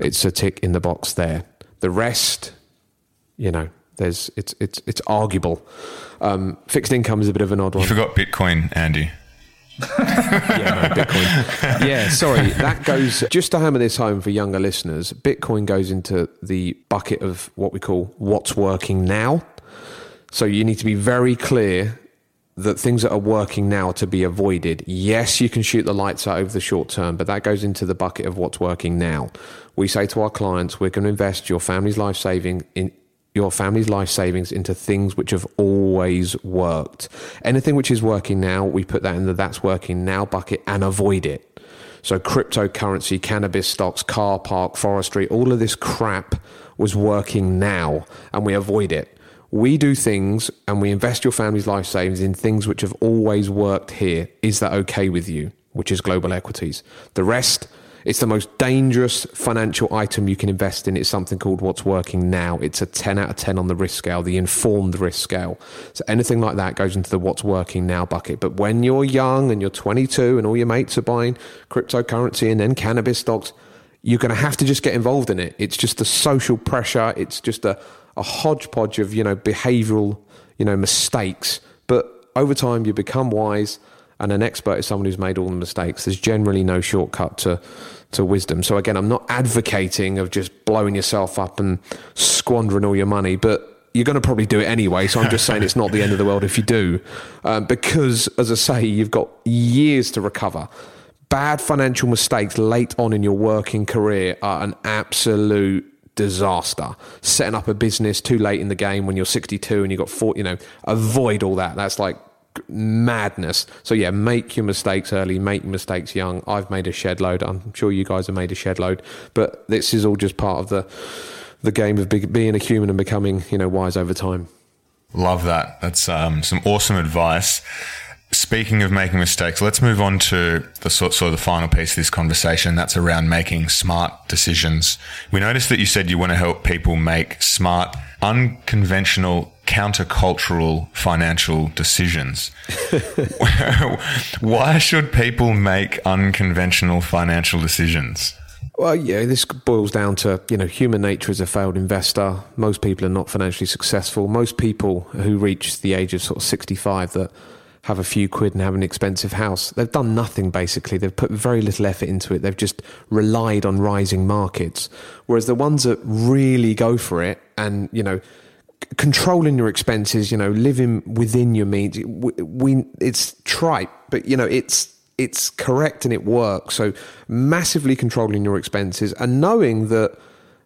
it's a tick in the box there. The rest, you know, there's it's it's it's arguable. Um, fixed income is a bit of an odd one. You forgot Bitcoin, Andy yeah, no, Bitcoin. <laughs> yeah, sorry. That goes just to hammer this home for younger listeners. Bitcoin goes into the bucket of what we call what's working now. So you need to be very clear that things that are working now to be avoided. Yes, you can shoot the lights out over the short term, but that goes into the bucket of what's working now. We say to our clients, we're going to invest your family's life saving in your family's life savings into things which have always worked. Anything which is working now, we put that in the that's working now bucket and avoid it. So cryptocurrency, cannabis stocks, car park, forestry, all of this crap was working now and we avoid it. We do things and we invest your family's life savings in things which have always worked here. Is that okay with you? which is global equities. The rest, it's the most dangerous financial item you can invest in. It's something called what's working now. It's a 10 out of 10 on the risk scale, the informed risk scale. So anything like that goes into the what's working now bucket. But when you're young and you're 22 and all your mates are buying cryptocurrency and then cannabis stocks, you're going to have to just get involved in it. It's just the social pressure. It's just a, a hodgepodge of, you know, behavioral, you know, mistakes. But over time, you become wise and an expert is someone who's made all the mistakes. There's generally no shortcut to to wisdom. So again, I'm not advocating of just blowing yourself up and squandering all your money, but you're going to probably do it anyway. So I'm just saying it's not the end of the world if you do, um, because as I say, you've got years to recover. Bad financial mistakes late on in your working career are an absolute disaster. Setting up a business too late in the game when you're 62 and you've got four, you know, avoid all that. That's like madness. So yeah, make your mistakes early, make your mistakes young. I've made a shed load. I'm sure you guys have made a shed load, but this is all just part of the the game of being a human and becoming you know wise over time. Love that. That's um, some awesome advice. Speaking of making mistakes, let's move on to the sort, sort of the final piece of this conversation. That's around making smart decisions. We noticed that you said you want to help people make smart, unconventional, countercultural financial decisions. <laughs> Why should people make unconventional financial decisions? Well, yeah, this boils down to, you know, human nature as a failed investor. Most people are not financially successful. Most people who reach the age of sort of 65 that have a few quid and have an expensive house. They've done nothing basically. They've put very little effort into it. They've just relied on rising markets. Whereas the ones that really go for it and, you know, controlling your expenses, you know, living within your means, we, we it's trite, but you know, it's it's correct and it works. So massively controlling your expenses and knowing that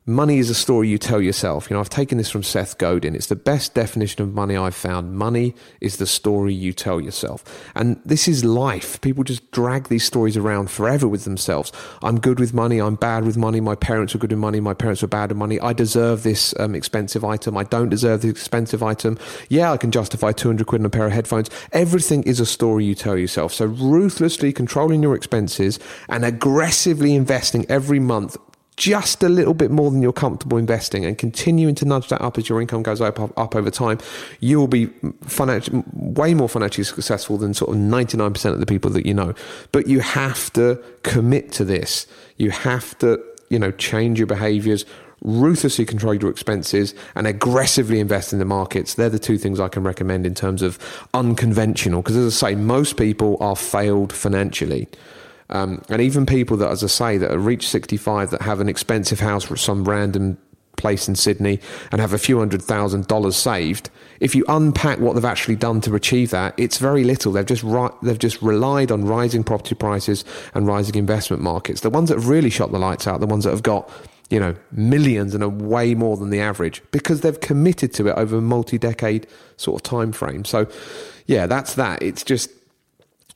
Money is a story you tell yourself. You know, I've taken this from Seth Godin. It's the best definition of money I've found. Money is the story you tell yourself. And this is life. People just drag these stories around forever with themselves. I'm good with money. I'm bad with money. My parents were good with money. My parents were bad with money. I deserve this um, expensive item. I don't deserve this expensive item. Yeah, I can justify 200 quid on a pair of headphones. Everything is a story you tell yourself. So ruthlessly controlling your expenses and aggressively investing every month just a little bit more than you're comfortable investing and continuing to nudge that up as your income goes up, up, up over time, you will be financially, way more financially successful than sort of 99% of the people that you know. But you have to commit to this. You have to, you know, change your behaviors, ruthlessly control your expenses and aggressively invest in the markets. They're the two things I can recommend in terms of unconventional. Because as I say, most people are failed financially. Um, and even people that, as I say, that have reached 65 that have an expensive house some random place in Sydney and have a few hundred thousand dollars saved, if you unpack what they've actually done to achieve that, it's very little. They've just ri- they've just relied on rising property prices and rising investment markets. The ones that have really shot the lights out, the ones that have got you know millions and are way more than the average because they've committed to it over a multi-decade sort of time frame. So yeah, that's that. It's just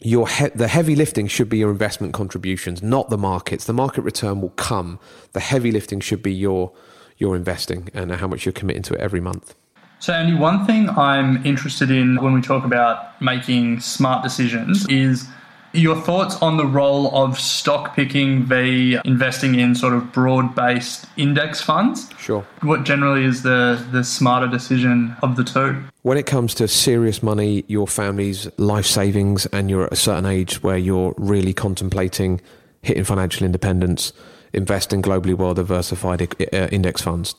your he- the heavy lifting should be your investment contributions, not the markets. The market return will come. The heavy lifting should be your your investing and how much you're committing to it every month. So, Andy, one thing I'm interested in when we talk about making smart decisions is your thoughts on the role of stock picking v investing in sort of broad based index funds. Sure. What generally is the, the smarter decision of the two? When it comes to serious money, your family's life savings, and you're at a certain age where you're really contemplating hitting financial independence, invest in globally well diversified uh, index funds.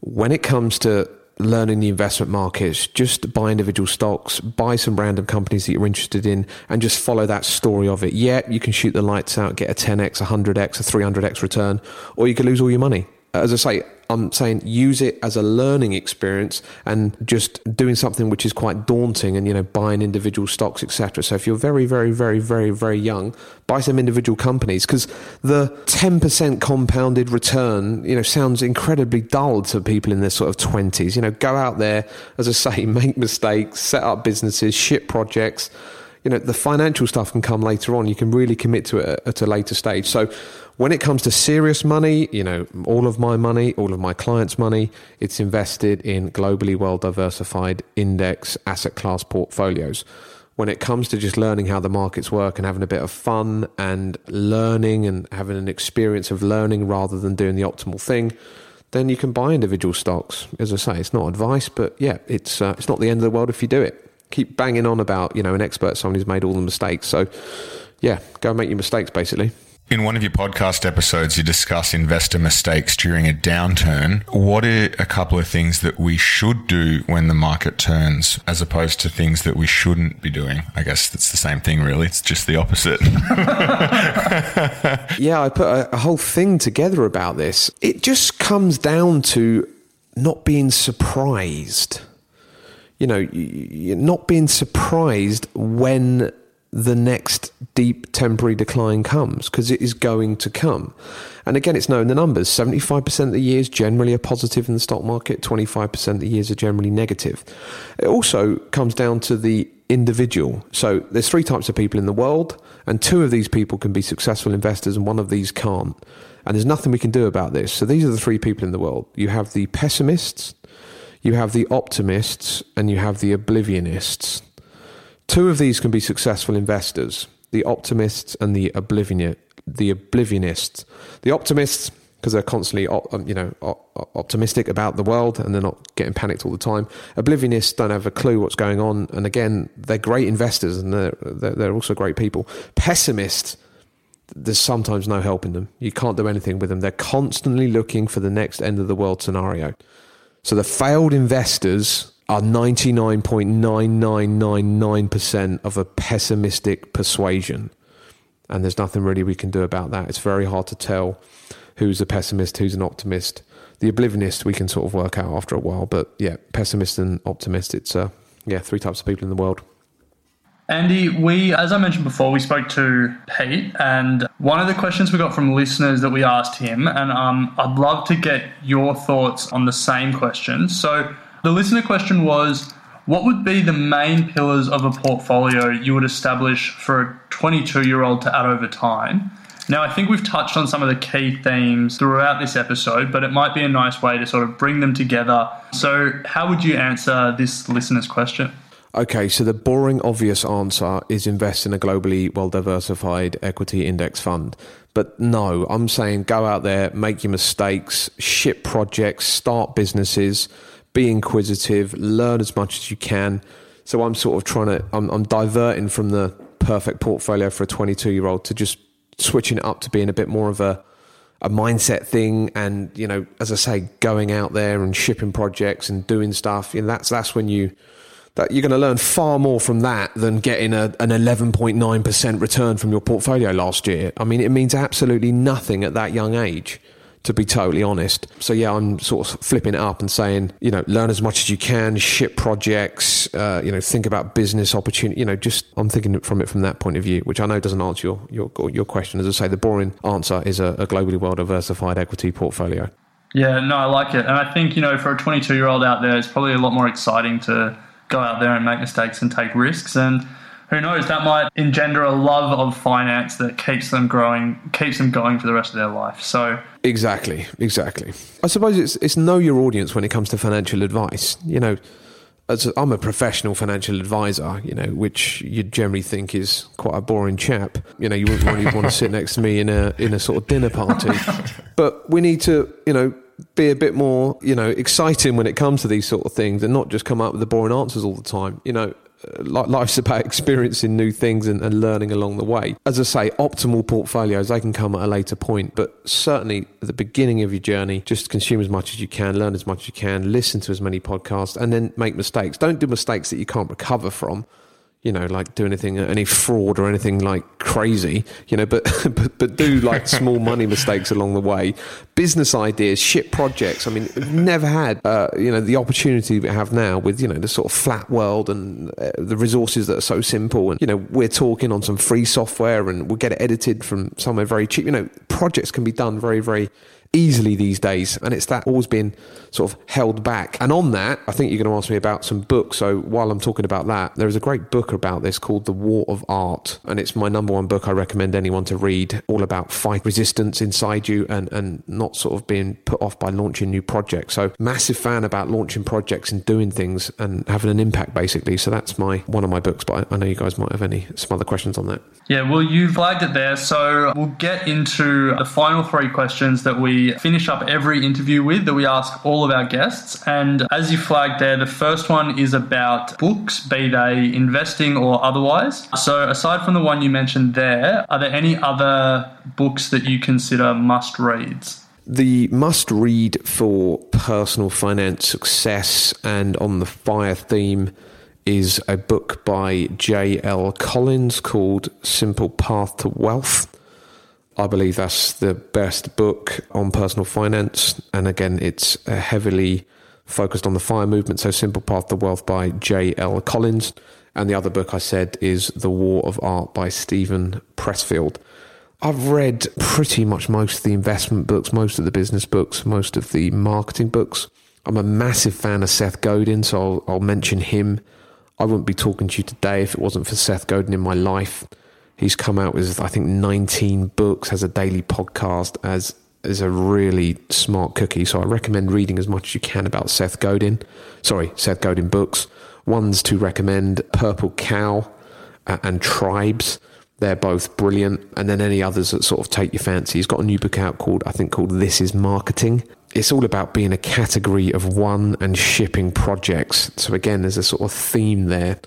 When it comes to learning the investment markets, just buy individual stocks, buy some random companies that you're interested in, and just follow that story of it. Yeah, you can shoot the lights out, get a 10x, a 100x, a 300x return, or you could lose all your money. As I say, I'm saying use it as a learning experience and just doing something which is quite daunting and, you know, buying individual stocks, etc. So if you're very, very, very, very, very young, buy some individual companies because the 10% compounded return, you know, sounds incredibly dull to people in their sort of 20s. You know, go out there, as I say, <laughs> make mistakes, set up businesses, ship projects you know the financial stuff can come later on you can really commit to it at a later stage so when it comes to serious money, you know, all of my money, all of my clients' money, it's invested in globally well diversified index asset class portfolios. when it comes to just learning how the markets work and having a bit of fun and learning and having an experience of learning rather than doing the optimal thing, then you can buy individual stocks. As I say, it's not advice, but yeah, it's uh, it's not the end of the world if you do it. Keep banging on about you know an expert, someone who's made all the mistakes. So yeah, go and make your mistakes basically. In one of your podcast episodes, you discuss investor mistakes during a downturn. What are a couple of things that we should do when the market turns, as opposed to things that we shouldn't be doing? I guess it's the same thing, really. It's just the opposite. <laughs> yeah, I put a, a whole thing together about this. It just comes down to not being surprised. You know, not being surprised when the next deep temporary decline comes because it is going to come. And again, it's known the numbers 75% of the years generally are positive in the stock market, 25% of the years are generally negative. It also comes down to the individual. So there's three types of people in the world, and two of these people can be successful investors, and one of these can't. And there's nothing we can do about this. So these are the three people in the world you have the pessimists, you have the optimists, and you have the oblivionists. Two of these can be successful investors the optimists and the oblivion the oblivionists. The optimists, because they're constantly um, you know optimistic about the world and they're not getting panicked all the time. Oblivionists don't have a clue what's going on, and again, they're great investors and they're they're, they're also great people. Pessimists. There's sometimes no helping them. You can't do anything with them. They're constantly looking for the next end of the world scenario. So the failed investors are 99.9999% of a pessimistic persuasion. And there's nothing really we can do about that. It's very hard to tell who's a pessimist, who's an optimist. The oblivionist we can sort of work out after a while, but yeah, pessimist and optimist, it's uh, yeah, three types of people in the world. Andy, we, as I mentioned before, we spoke to Pete, and one of the questions we got from listeners that we asked him, and um, I'd love to get your thoughts on the same question. So, the listener question was What would be the main pillars of a portfolio you would establish for a 22 year old to add over time? Now, I think we've touched on some of the key themes throughout this episode, but it might be a nice way to sort of bring them together. So, how would you answer this listener's question? Okay, so the boring, obvious answer is invest in a globally well diversified equity index fund. But no, I'm saying go out there, make your mistakes, ship projects, start businesses be inquisitive, learn as much as you can. So I'm sort of trying to, I'm, I'm diverting from the perfect portfolio for a 22 year old to just switching it up to being a bit more of a, a mindset thing. And, you know, as I say, going out there and shipping projects and doing stuff, you know, that's, that's when you, that you're going to learn far more from that than getting a, an 11.9% return from your portfolio last year. I mean, it means absolutely nothing at that young age to be totally honest. So yeah, I'm sort of flipping it up and saying, you know, learn as much as you can, ship projects, uh, you know, think about business opportunity. You know, just I'm thinking from it from that point of view, which I know doesn't answer your your, your question. As I say, the boring answer is a, a globally well diversified equity portfolio. Yeah, no, I like it, and I think you know, for a 22 year old out there, it's probably a lot more exciting to go out there and make mistakes and take risks and who knows, that might engender a love of finance that keeps them growing, keeps them going for the rest of their life. So exactly, exactly. I suppose it's it's know your audience when it comes to financial advice. You know, as a, I'm a professional financial advisor, you know, which you'd generally think is quite a boring chap. You know, you wouldn't really want to sit <laughs> next to me in a in a sort of dinner party. but we need to, you know, be a bit more, you know, exciting when it comes to these sort of things and not just come up with the boring answers all the time. You know, life's about <laughs> experiencing new things and, and, learning along the way. As I say, optimal portfolios, they can come at a later point, but certainly at the beginning of your journey, just consume as much as you can, learn as much as you can, listen to as many podcasts, and then make mistakes. Don't do mistakes that you can't recover from you know, like do anything, any fraud or anything like crazy, you know, but, <laughs> but, but do like small money mistakes along the way. Business ideas, ship projects. I mean, never had, uh, you know, the opportunity we have now with, you know, the sort of flat world and uh, the resources that are so simple. And, you know, we're talking on some free software and we'll get it edited from somewhere very cheap. You know, projects can be done very, very easily these days. And it's that always been sort of held back. And on that, I think you're going to ask me about some books. So while I'm talking about that, there is a great book about this called The War of Art. And it's my number one book I recommend anyone to read, all about fight resistance inside you and, and not sort of being put off by launching new projects. So massive fan about launching projects and doing things and having an impact basically. So that's my one of my books, but I, I know you guys might have any some other questions on that. Yeah, well, you flagged it there. So we'll get into the final three questions that we finish up every interview with that we ask all of our guests. And as you flagged there, the first one is about books, be they investing or otherwise. So aside from the one you mentioned there, are there any other books that you consider must reads? The must read for personal finance success and on the fire theme is a book by J.L. Collins called Simple Path to Wealth. I believe that's the best book on personal finance. And again, it's uh, heavily focused on the fire movement. So, Simple Path to Wealth by J.L. Collins. And the other book I said is The War of Art by Steven Pressfield. I've read pretty much most of the investment books, most of the business books, most of the marketing books. I'm a massive fan of Seth Godin, so I'll, I'll mention him I wouldn't be talking to you today if it wasn't for Seth Godin in my life. He's come out with, I think, 19 books, has a daily podcast, as is a really smart cookie. So I recommend reading as much as you can about Seth Godin. Sorry, Seth Godin books. Ones to recommend Purple Cow uh, and Tribes. They're both brilliant. And then any others that sort of take your fancy. He's got a new book out called, I think, called This is Marketing it's all about being a category of one and shipping projects. So again, there's a sort of theme there,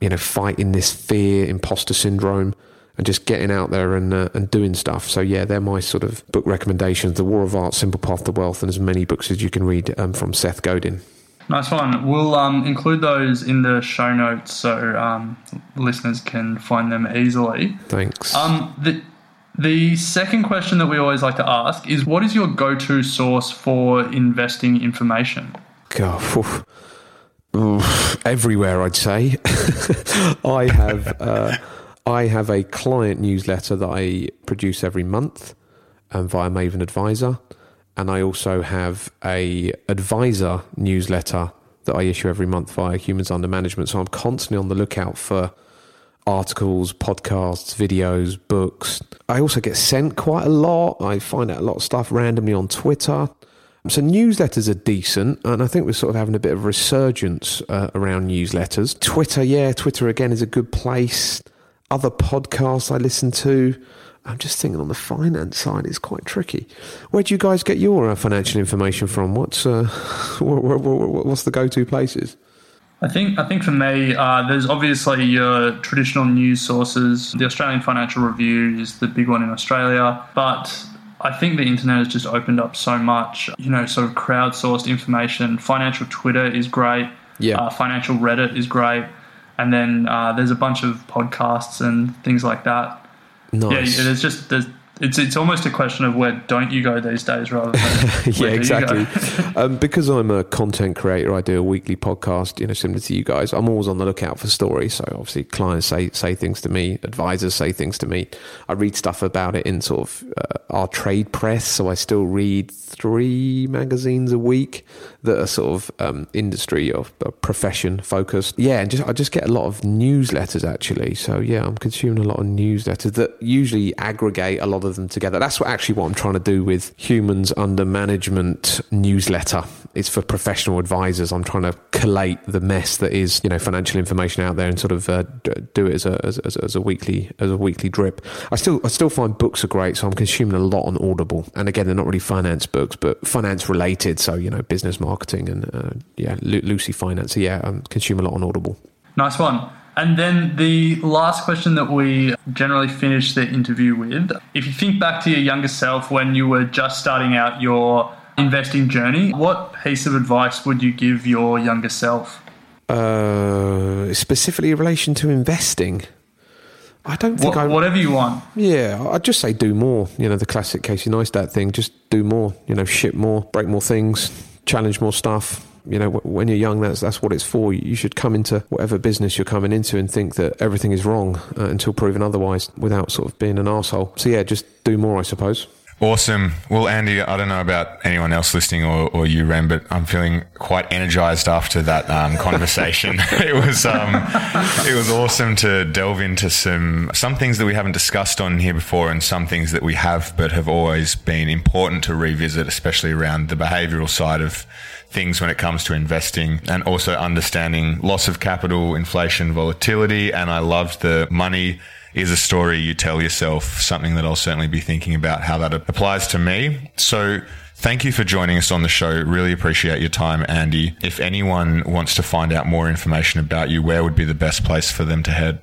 you know, fighting this fear, imposter syndrome, and just getting out there and uh, and doing stuff. So yeah, they're my sort of book recommendations: The War of Art, Simple Path to Wealth, and as many books as you can read um, from Seth Godin. Nice one. We'll um, include those in the show notes so um, listeners can find them easily. Thanks. Um, the, the second question that we always like to ask is what is your go to source for investing information? God, everywhere, I'd say. <laughs> I have. Uh, I have a client newsletter that I produce every month um, via Maven Adviser, and I also have a advisor newsletter that I issue every month via Humans Under Management. So I'm constantly on the lookout for articles, podcasts, videos, books. I also get sent quite a lot. I find out a lot of stuff randomly on Twitter. So newsletters are decent, and I think we're sort of having a bit of resurgence uh, around newsletters. Twitter, yeah, Twitter again is a good place. Other podcasts I listen to. I'm just thinking on the finance side, it's quite tricky. Where do you guys get your uh, financial information from? What's uh, <laughs> what's the go-to places? I think I think for me, uh, there's obviously your traditional news sources. The Australian Financial Review is the big one in Australia, but I think the internet has just opened up so much. You know, sort of crowdsourced information. Financial Twitter is great. Yeah. Uh, financial Reddit is great, and then uh, there's a bunch of podcasts and things like that. Nice. Yeah, it's just there's it's it's almost a question of where don't you go these days rather than <laughs> yeah exactly. <laughs> Um, because I'm a content creator I do a weekly podcast you know similar to you guys. I'm always on the lookout for stories. So obviously clients say say things to me advisors say things to me. I read stuff about it in sort of uh, our trade press. So I still read three magazines a week that are sort of um, industry or uh, profession focused yeah and just I just get a lot of newsletters actually so yeah I'm consuming a lot of newsletters that usually aggregate a lot of them together. That's what actually what I'm trying to do with Humans Under Management newsletter. It's for professional advisors. I'm trying to collate the mess that is, you know, financial information out there and sort of uh, do it as a, as, as, a weekly as a weekly drip. I still I still find books are great, so I'm consuming a lot on Audible. And again, they're not really finance books, but finance related. So you know, business marketing and uh, yeah, Lucy Finance. So yeah, I consume a lot on Audible. Nice one. And then the last question that we generally finish the interview with if you think back to your younger self when you were just starting out your investing journey, what piece of advice would you give your younger self? Uh, specifically in relation to investing. I don't think what, I. Whatever you want. Yeah, I'd just say do more. You know, the classic Casey Neistat thing. Just do more. You know, ship more, break more things, challenge more stuff you know, when you're young, that's that's what it's for. You should come into whatever business you're coming into and think that everything is wrong uh, until proven otherwise, without sort of being an asshole. So yeah, just do more, I suppose. Awesome. Well, Andy, I don't know about anyone else listening or, or you, Ren, but I'm feeling quite energized after that um, conversation. <laughs> it was um, it was awesome to delve into some some things that we haven't discussed on here before, and some things that we have but have always been important to revisit, especially around the behavioural side of things when it comes to investing and also understanding loss of capital, inflation, volatility. And I loved the money is a story you tell yourself, something that I'll certainly be thinking about how that applies to me. So thank you for joining us on the show. Really appreciate your time, Andy. If anyone wants to find out more information about you, where would be the best place for them to head?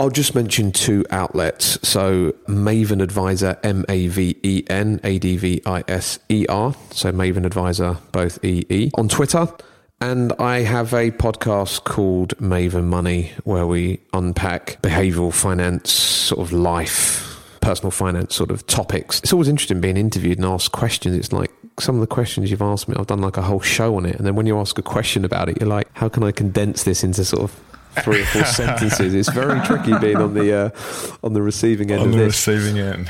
I'll just mention two outlets. So Maven Adviser, M A V E N A D V I S E R. So Maven Adviser, both E E. On Twitter, and I have a podcast called Maven Money where we unpack behavioral finance, sort of life, personal finance sort of topics. It's always interesting being interviewed and asked questions. It's like some of the questions you've asked me, I've done like a whole show on it. And then when you ask a question about it, you're like, how can I condense this into sort of three or four <laughs> sentences. It's very tricky being on the uh, on the receiving end on of the this. receiving end.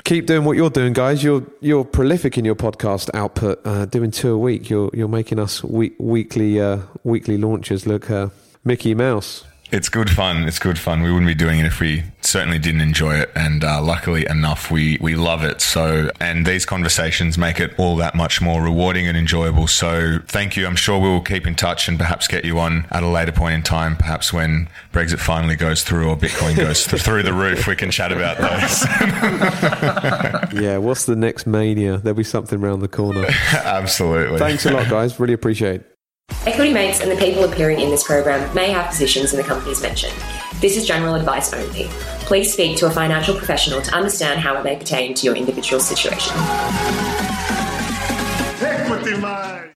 <laughs> Keep doing what you're doing, guys. You're you're prolific in your podcast output. Uh, doing two a week. You're you're making us week, weekly uh, weekly launches look uh, Mickey Mouse. It's good fun. It's good fun. We wouldn't be doing it if we certainly didn't enjoy it. And uh, luckily enough, we, we love it. So, and these conversations make it all that much more rewarding and enjoyable. So, thank you. I'm sure we will keep in touch and perhaps get you on at a later point in time, perhaps when Brexit finally goes through or Bitcoin <laughs> goes th- through the roof. We can chat about those. <laughs> Yeah, what's the next mania? There'll be something around the corner. <laughs> Absolutely. Thanks a lot, guys. Really appreciate it. Equity Mates and the people appearing in this program may have positions in the companies mentioned. This is general advice only. Please speak to a financial professional to understand how it may pertain to your individual situation. Equity Mind.